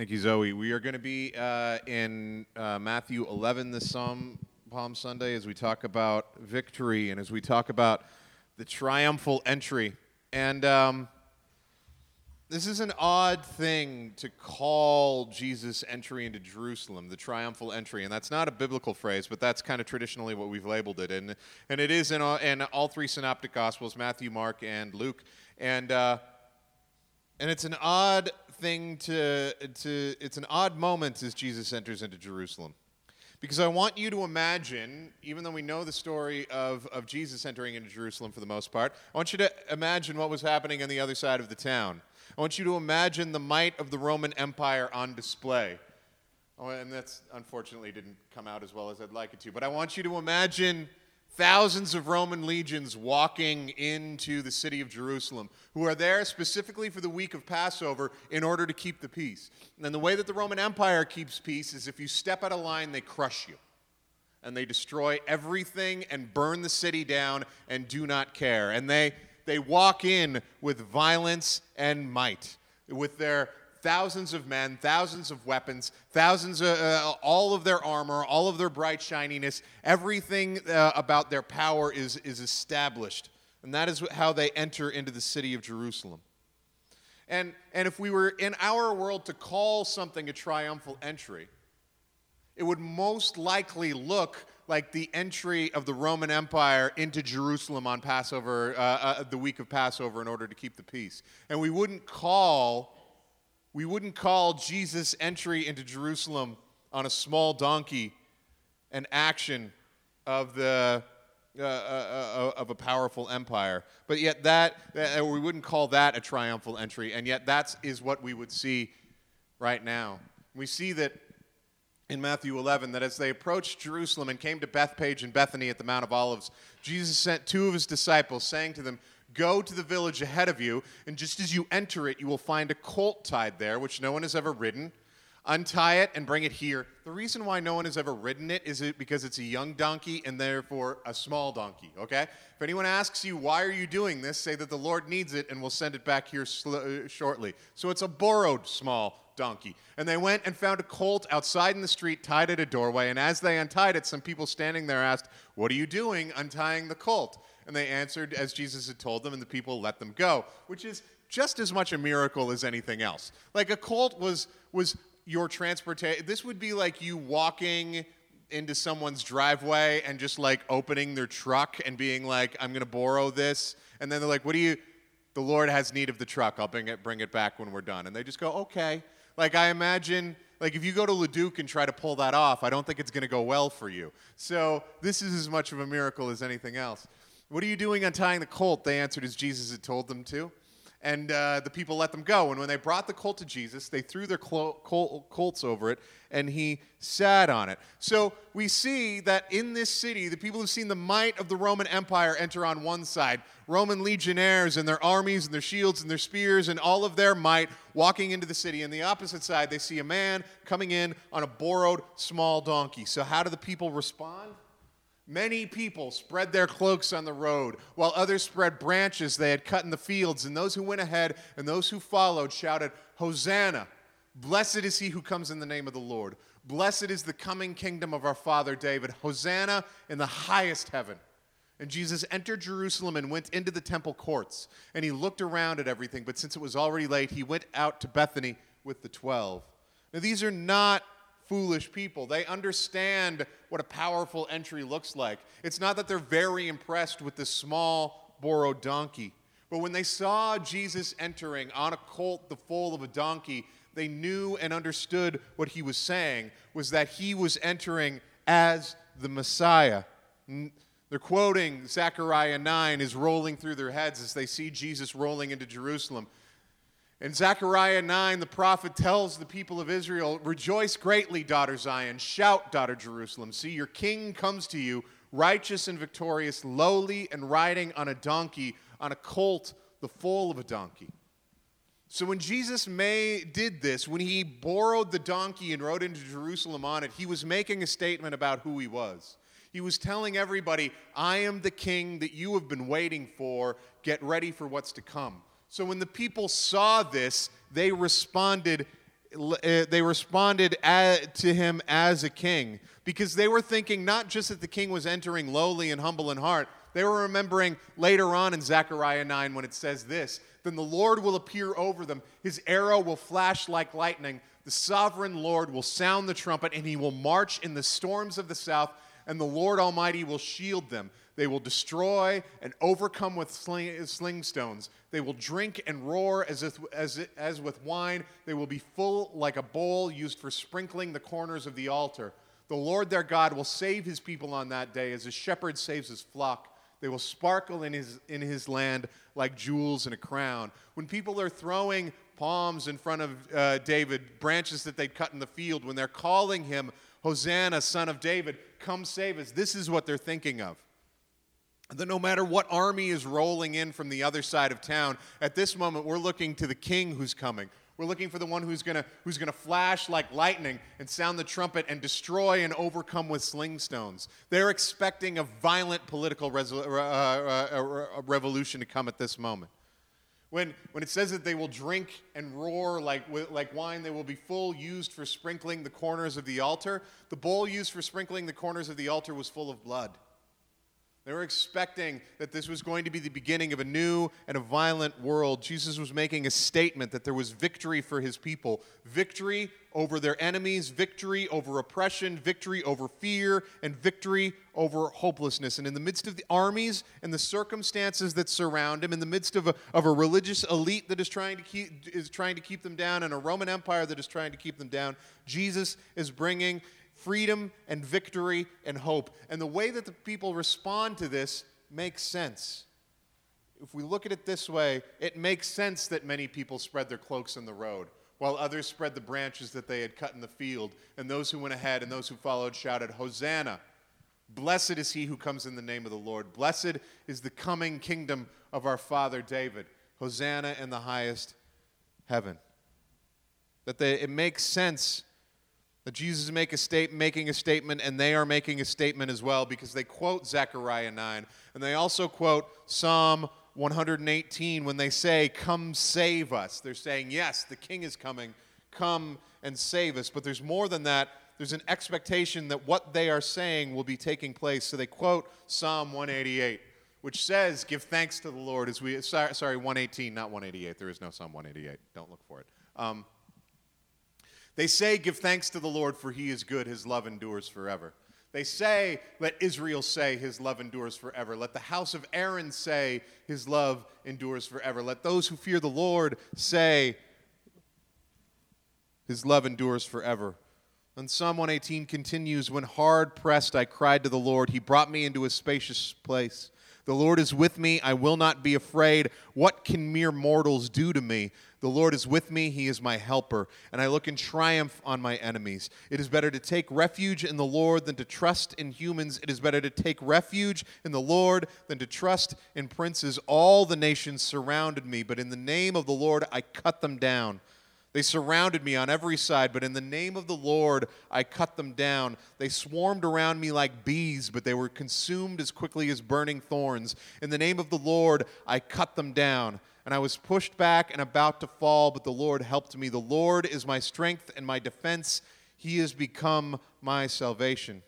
Thank you, Zoe. We are going to be uh, in uh, Matthew 11 this Palm Sunday as we talk about victory and as we talk about the triumphal entry. And um, this is an odd thing to call Jesus' entry into Jerusalem, the triumphal entry. And that's not a biblical phrase, but that's kind of traditionally what we've labeled it. And, and it is in all, in all three synoptic gospels Matthew, Mark, and Luke. And, uh, and it's an odd thing to, to, it's an odd moment as Jesus enters into Jerusalem. Because I want you to imagine, even though we know the story of, of Jesus entering into Jerusalem for the most part, I want you to imagine what was happening on the other side of the town. I want you to imagine the might of the Roman Empire on display. Oh, and that's unfortunately didn't come out as well as I'd like it to. But I want you to imagine thousands of Roman legions walking into the city of Jerusalem, who are there specifically for the week of Passover in order to keep the peace. And the way that the Roman Empire keeps peace is if you step out of line, they crush you. And they destroy everything and burn the city down and do not care. And they, they walk in with violence and might, with their thousands of men, thousands of weapons, thousands of uh, all of their armor, all of their bright shininess, everything uh, about their power is, is established. And that is how they enter into the city of Jerusalem. And, and if we were in our world to call something a triumphal entry, it would most likely look like the entry of the Roman Empire into Jerusalem on Passover, uh, uh, the week of Passover, in order to keep the peace. And we wouldn't call we wouldn't call Jesus' entry into Jerusalem on a small donkey an action of the uh, uh, uh, of a powerful empire. But yet that uh, we wouldn't call that a triumphal entry, and yet that is what we would see right now. We see that in Matthew 11 that as they approached Jerusalem and came to Bethphage and Bethany at the Mount of Olives, Jesus sent two of his disciples, saying to them, Go to the village ahead of you, and just as you enter it, you will find a colt tied there, which no one has ever ridden. Untie it and bring it here. The reason why no one has ever ridden it is it because it's a young donkey and therefore a small donkey, okay? If anyone asks you, why are you doing this, say that the Lord needs it and we'll send it back here sl- uh, shortly. So it's a borrowed small donkey. And they went and found a colt outside in the street tied at a doorway. And as they untied it, some people standing there asked, What are you doing untying the colt? And they answered as Jesus had told them, and the people let them go, which is just as much a miracle as anything else. Like a colt was was your transportation. This would be like you walking into someone's driveway and just like opening their truck and being like, "I'm going to borrow this," and then they're like, "What do you?" The Lord has need of the truck. I'll bring it bring it back when we're done. And they just go, "Okay." Like I imagine like if you go to Leduc and try to pull that off, I don't think it's going to go well for you. So this is as much of a miracle as anything else. What are you doing untying the colt? They answered as Jesus had told them to. And uh, the people let them go. And when they brought the colt to Jesus, they threw their col- col- colts over it, and he sat on it. So we see that in this city, the people have seen the might of the Roman Empire enter on one side. Roman legionnaires and their armies and their shields and their spears and all of their might walking into the city. And the opposite side, they see a man coming in on a borrowed small donkey. So, how do the people respond? Many people spread their cloaks on the road, while others spread branches they had cut in the fields. And those who went ahead and those who followed shouted, Hosanna! Blessed is he who comes in the name of the Lord. Blessed is the coming kingdom of our father David. Hosanna in the highest heaven. And Jesus entered Jerusalem and went into the temple courts. And he looked around at everything, but since it was already late, he went out to Bethany with the twelve. Now, these are not foolish people. They understand what a powerful entry looks like. It's not that they're very impressed with this small borrowed donkey, but when they saw Jesus entering on a colt the foal of a donkey, they knew and understood what he was saying was that he was entering as the Messiah. They're quoting Zechariah 9 is rolling through their heads as they see Jesus rolling into Jerusalem. In Zechariah 9, the prophet tells the people of Israel, Rejoice greatly, daughter Zion. Shout, daughter Jerusalem. See, your king comes to you, righteous and victorious, lowly and riding on a donkey, on a colt, the foal of a donkey. So when Jesus may, did this, when he borrowed the donkey and rode into Jerusalem on it, he was making a statement about who he was. He was telling everybody, I am the king that you have been waiting for. Get ready for what's to come. So when the people saw this, they responded uh, they responded to him as a king. Because they were thinking not just that the king was entering lowly and humble in heart, they were remembering later on in Zechariah 9 when it says this Then the Lord will appear over them, his arrow will flash like lightning, the sovereign Lord will sound the trumpet, and he will march in the storms of the south, and the Lord Almighty will shield them. They will destroy and overcome with sling, sling stones. They will drink and roar as, if, as, as with wine. They will be full like a bowl used for sprinkling the corners of the altar. The Lord their God will save his people on that day as a shepherd saves his flock. They will sparkle in his, in his land like jewels in a crown. When people are throwing palms in front of uh, David, branches that they'd cut in the field, when they're calling him, Hosanna, son of David, come save us, this is what they're thinking of that no matter what army is rolling in from the other side of town, at this moment we're looking to the king who's coming. We're looking for the one who's gonna, who's gonna flash like lightning and sound the trumpet and destroy and overcome with sling stones. They're expecting a violent political resol- uh, uh, uh, revolution to come at this moment. When, when it says that they will drink and roar like, like wine, they will be full, used for sprinkling the corners of the altar. The bowl used for sprinkling the corners of the altar was full of blood. They were expecting that this was going to be the beginning of a new and a violent world. Jesus was making a statement that there was victory for his people victory over their enemies, victory over oppression, victory over fear, and victory over hopelessness. And in the midst of the armies and the circumstances that surround him, in the midst of a, of a religious elite that is trying, to keep, is trying to keep them down, and a Roman Empire that is trying to keep them down, Jesus is bringing freedom and victory and hope. And the way that the people respond to this makes sense. If we look at it this way, it makes sense that many people spread their cloaks in the road, while others spread the branches that they had cut in the field. And those who went ahead and those who followed shouted, Hosanna! Blessed is he who comes in the name of the Lord. Blessed is the coming kingdom of our father David. Hosanna in the highest heaven. That they, it makes sense that Jesus make a state, making a statement, and they are making a statement as well because they quote Zechariah 9, and they also quote Psalm 118 when they say, Come save us. They're saying, Yes, the king is coming. Come and save us. But there's more than that. There's an expectation that what they are saying will be taking place. So they quote Psalm 188, which says, Give thanks to the Lord as we, sorry, sorry 118, not 188. There is no Psalm 188. Don't look for it. Um, they say, Give thanks to the Lord, for he is good, his love endures forever. They say, Let Israel say, His love endures forever. Let the house of Aaron say, His love endures forever. Let those who fear the Lord say, His love endures forever. And Psalm 118 continues When hard pressed, I cried to the Lord. He brought me into a spacious place. The Lord is with me. I will not be afraid. What can mere mortals do to me? The Lord is with me, He is my helper, and I look in triumph on my enemies. It is better to take refuge in the Lord than to trust in humans. It is better to take refuge in the Lord than to trust in princes. All the nations surrounded me, but in the name of the Lord I cut them down. They surrounded me on every side, but in the name of the Lord I cut them down. They swarmed around me like bees, but they were consumed as quickly as burning thorns. In the name of the Lord I cut them down and I was pushed back and about to fall, but the Lord helped me. The Lord is my strength and my defense. He has become my salvation.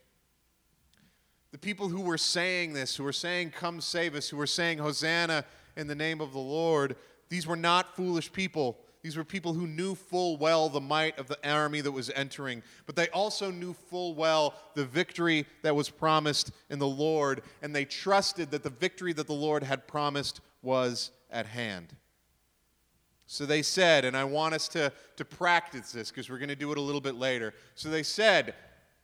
The people who were saying this, who were saying, Come save us, who were saying, Hosanna in the name of the Lord, these were not foolish people. These were people who knew full well the might of the army that was entering, but they also knew full well the victory that was promised in the Lord, and they trusted that the victory that the Lord had promised was at hand. So they said, and I want us to, to practice this because we're going to do it a little bit later. So they said,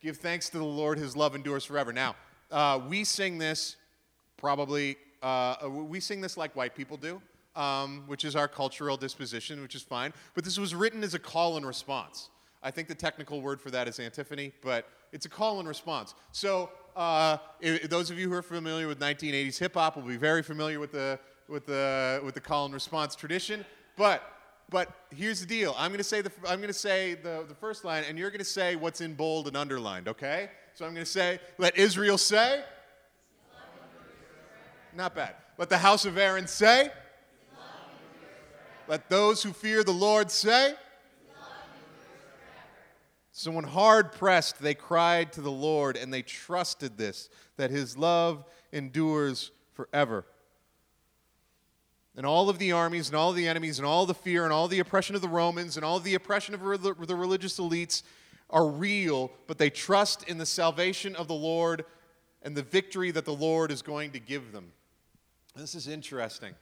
Give thanks to the Lord, his love endures forever. Now, uh, we sing this probably, uh, we sing this like white people do, um, which is our cultural disposition, which is fine. But this was written as a call and response. I think the technical word for that is antiphony, but it's a call and response. So, uh, those of you who are familiar with 1980s hip hop will be very familiar with the with the with the call and response tradition. But but here's the deal. I'm gonna say the I'm gonna say the, the first line, and you're gonna say what's in bold and underlined, okay? So I'm gonna say, let Israel say. Not bad. Let the house of Aaron say. Let those who fear the Lord say. So when hard pressed, they cried to the Lord and they trusted this, that his love endures forever. And all of the armies and all of the enemies and all the fear and all the oppression of the Romans and all the oppression of the religious elites are real, but they trust in the salvation of the Lord and the victory that the Lord is going to give them. This is interesting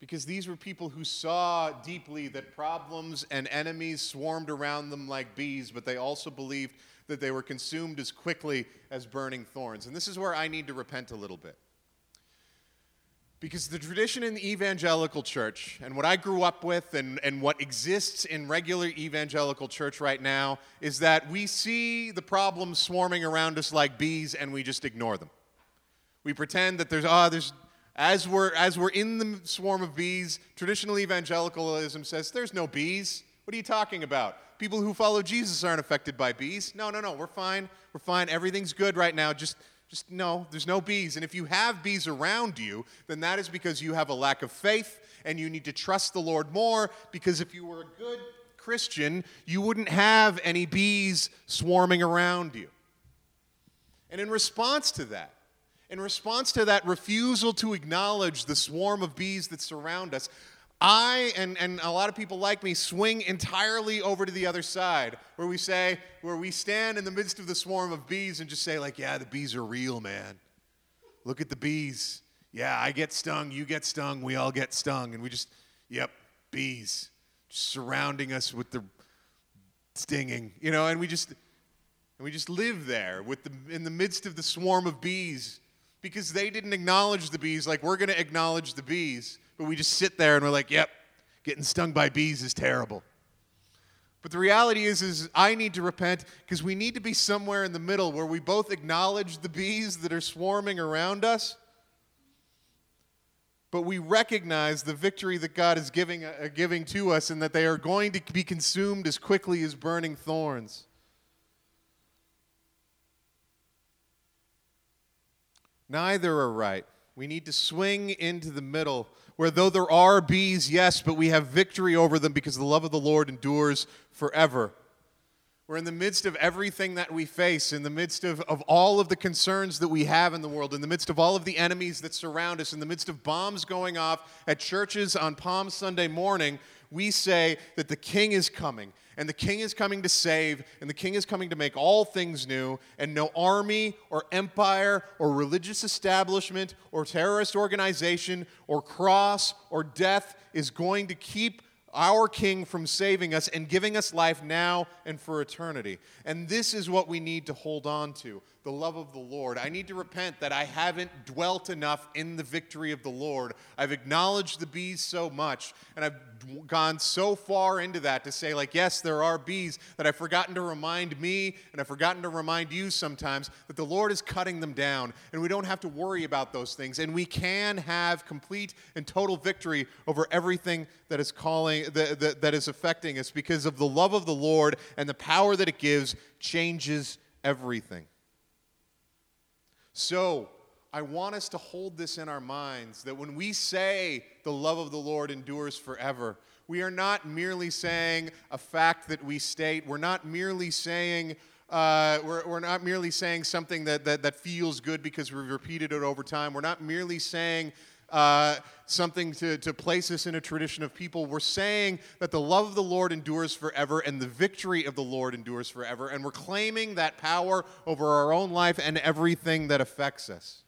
because these were people who saw deeply that problems and enemies swarmed around them like bees, but they also believed that they were consumed as quickly as burning thorns. And this is where I need to repent a little bit. Because the tradition in the evangelical church, and what I grew up with, and, and what exists in regular evangelical church right now, is that we see the problems swarming around us like bees and we just ignore them. We pretend that there's, oh, there's, as we're, as we're in the swarm of bees, traditional evangelicalism says there's no bees. What are you talking about? People who follow Jesus aren't affected by bees. No, no, no, we're fine. We're fine. Everything's good right now. Just, just no, there's no bees. And if you have bees around you, then that is because you have a lack of faith and you need to trust the Lord more because if you were a good Christian, you wouldn't have any bees swarming around you. And in response to that, in response to that refusal to acknowledge the swarm of bees that surround us, I and, and a lot of people like me swing entirely over to the other side, where we say, where we stand in the midst of the swarm of bees and just say, like, yeah, the bees are real, man. Look at the bees. Yeah, I get stung, you get stung, we all get stung. And we just, yep, bees surrounding us with the stinging, you know, and we just and we just live there with the in the midst of the swarm of bees because they didn't acknowledge the bees like we're going to acknowledge the bees, but we just sit there and we're like, yep, getting stung by bees is terrible. But the reality is, is I need to repent because we need to be somewhere in the middle where we both acknowledge the bees that are swarming around us, but we recognize the victory that God is giving, uh, giving to us and that they are going to be consumed as quickly as burning thorns. Neither are right. We need to swing into the middle, where though there are bees, yes, but we have victory over them because the love of the Lord endures forever. We're in the midst of everything that we face, in the midst of, of all of the concerns that we have in the world, in the midst of all of the enemies that surround us, in the midst of bombs going off at churches on Palm Sunday morning, we say that the King is coming and the king is coming to save, and the king is coming to make all things new, and no army or empire or religious establishment or terrorist organization or cross or death is going to keep our King from saving us and giving us life now and for eternity. And this is what we need to hold on to the love of the Lord. I need to repent that I haven't dwelt enough in the victory of the Lord. I've acknowledged the bees so much, and I've gone so far into that to say, like, yes, there are bees, that I've forgotten to remind me and I've forgotten to remind you sometimes that the Lord is cutting them down, and we don't have to worry about those things. And we can have complete and total victory over everything that is calling that, that, that is affecting us because of the love of the Lord and the power that it gives changes everything. So, I want us to hold this in our minds that when we say the love of the Lord endures forever, we are not merely saying a fact that we state. We're not merely saying, uh, we're, we're not merely saying something that, that, that feels good because we've repeated it over time. We're not merely saying uh, something to, to place us in a tradition of people. We're saying that the love of the Lord endures forever and the victory of the Lord endures forever. And we're claiming that power over our own life and everything that affects us.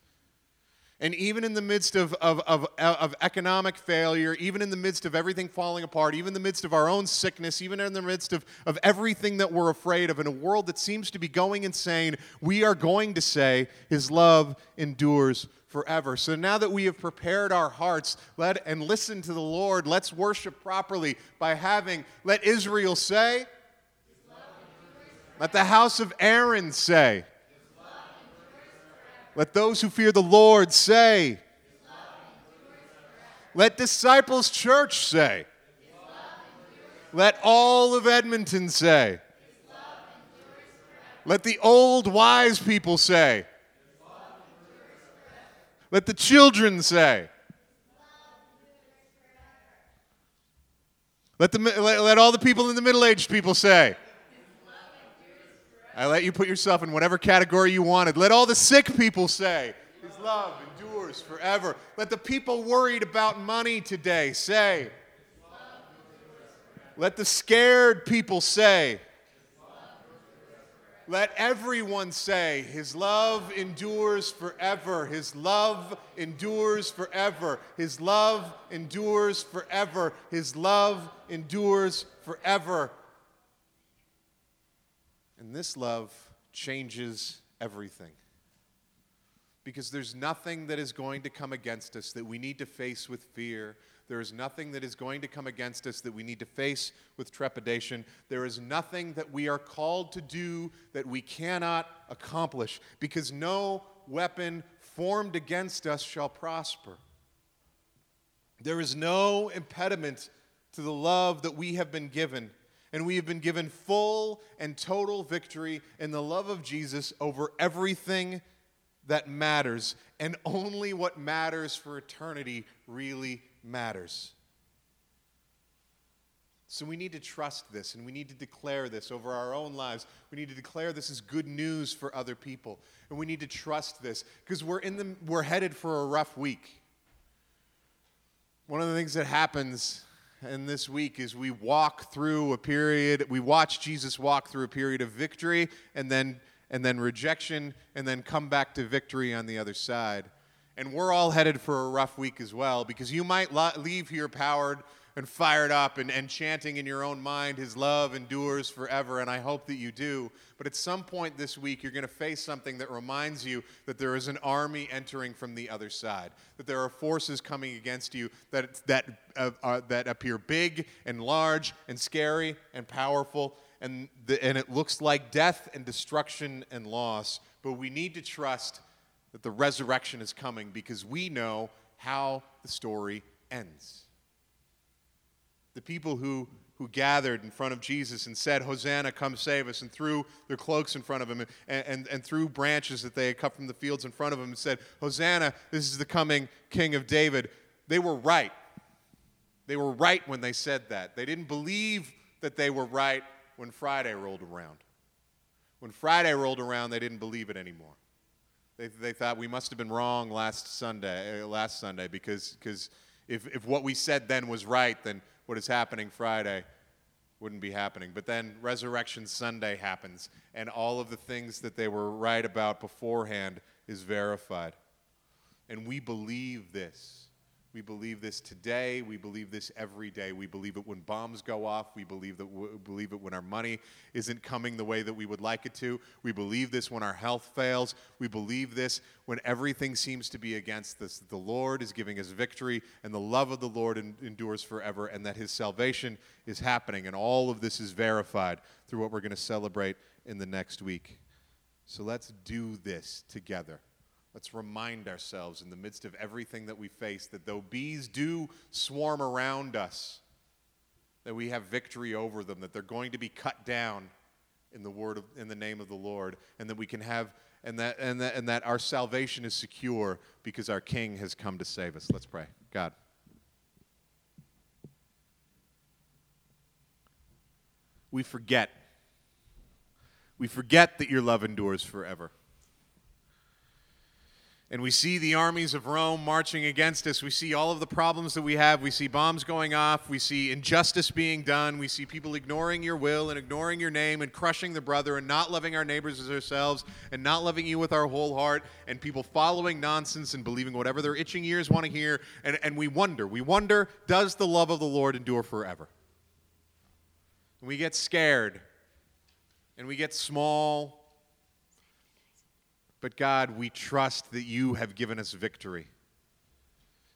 And even in the midst of, of, of, of, economic failure, even in the midst of everything falling apart, even in the midst of our own sickness, even in the midst of, of everything that we're afraid of, in a world that seems to be going insane, we are going to say, His love endures forever. So now that we have prepared our hearts, let and listen to the Lord, let's worship properly by having, let Israel say, let the house of Aaron say, let those who fear the Lord say. Let Disciples Church say. Let all of Edmonton say. Let the old wise people say. Let the children say. Let, the, let, let all the people in the middle aged people say. I let you put yourself in whatever category you wanted. Let all the sick people say, His love endures forever. Let the people worried about money today say, Let the scared people say, let everyone say, His love endures forever. His love endures forever. His love endures forever. His love endures forever. And this love changes everything. Because there's nothing that is going to come against us that we need to face with fear. There is nothing that is going to come against us that we need to face with trepidation. There is nothing that we are called to do that we cannot accomplish. Because no weapon formed against us shall prosper. There is no impediment to the love that we have been given and we have been given full and total victory in the love of Jesus over everything that matters. And only what matters for eternity really matters. So we need to trust this and we need to declare this over our own lives. We need to declare this as good news for other people. And we need to trust this because we're in the we're headed for a rough week. One of the things that happens in this week is we walk through a period, we watch Jesus walk through a period of victory and then and then rejection and then come back to victory on the other side. And we're all headed for a rough week as well because you might leave here powered and fired up and, and chanting in your own mind, His love endures forever, and I hope that you do. But at some point this week, you're going to face something that reminds you that there is an army entering from the other side, that there are forces coming against you that, that, uh, uh, that appear big and large and scary and powerful, and, the, and it looks like death and destruction and loss. But we need to trust that the resurrection is coming because we know how the story ends. The people who, who gathered in front of Jesus and said, Hosanna, come save us, and threw their cloaks in front of him and, and, and threw branches that they had cut from the fields in front of him and said, Hosanna, this is the coming King of David. They were right. They were right when they said that. They didn't believe that they were right when Friday rolled around. When Friday rolled around, they didn't believe it anymore. They, they thought we must have been wrong last Sunday, uh, last Sunday because because if, if what we said then was right, then what is happening Friday wouldn't be happening. But then Resurrection Sunday happens, and all of the things that they were right about beforehand is verified. And we believe this. We believe this today. We believe this every day. We believe it when bombs go off. We believe that we believe it when our money isn't coming the way that we would like it to. We believe this when our health fails. We believe this when everything seems to be against us. The Lord is giving us victory, and the love of the Lord endures forever, and that His salvation is happening. And all of this is verified through what we're going to celebrate in the next week. So let's do this together. Let's remind ourselves in the midst of everything that we face that though bees do swarm around us, that we have victory over them, that they're going to be cut down in the word of, in the name of the Lord, and that we can have and that and that and that our salvation is secure because our King has come to save us. Let's pray. God. We forget. We forget that your love endures forever and we see the armies of Rome marching against us. We see all of the problems that we have. We see bombs going off. We see injustice being done. We see people ignoring your will and ignoring your name and crushing the brother and not loving our neighbors as ourselves and not loving you with our whole heart and people following nonsense and believing whatever their itching ears want to hear. And, and we wonder, we wonder, does the love of the Lord endure forever? And we get scared and we get small but God, we trust that you have given us victory.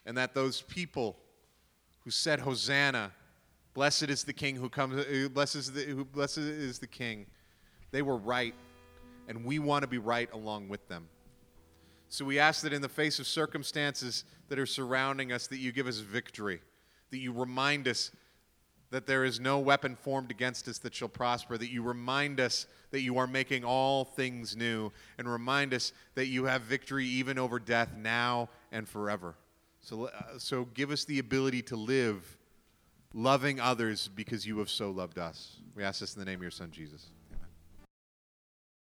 And that those people who said, Hosanna, blessed is the King who comes, uh, blessed the, who, blessed is the King, they were right. And we want to be right along with them. So we ask that in the face of circumstances that are surrounding us, that you give us victory, that you remind us that there is no weapon formed against us that shall prosper, that you remind us that you are making all things new, and remind us that you have victory even over death now and forever. So, uh, so give us the ability to live loving others because you have so loved us. We ask this in the name of your Son, Jesus.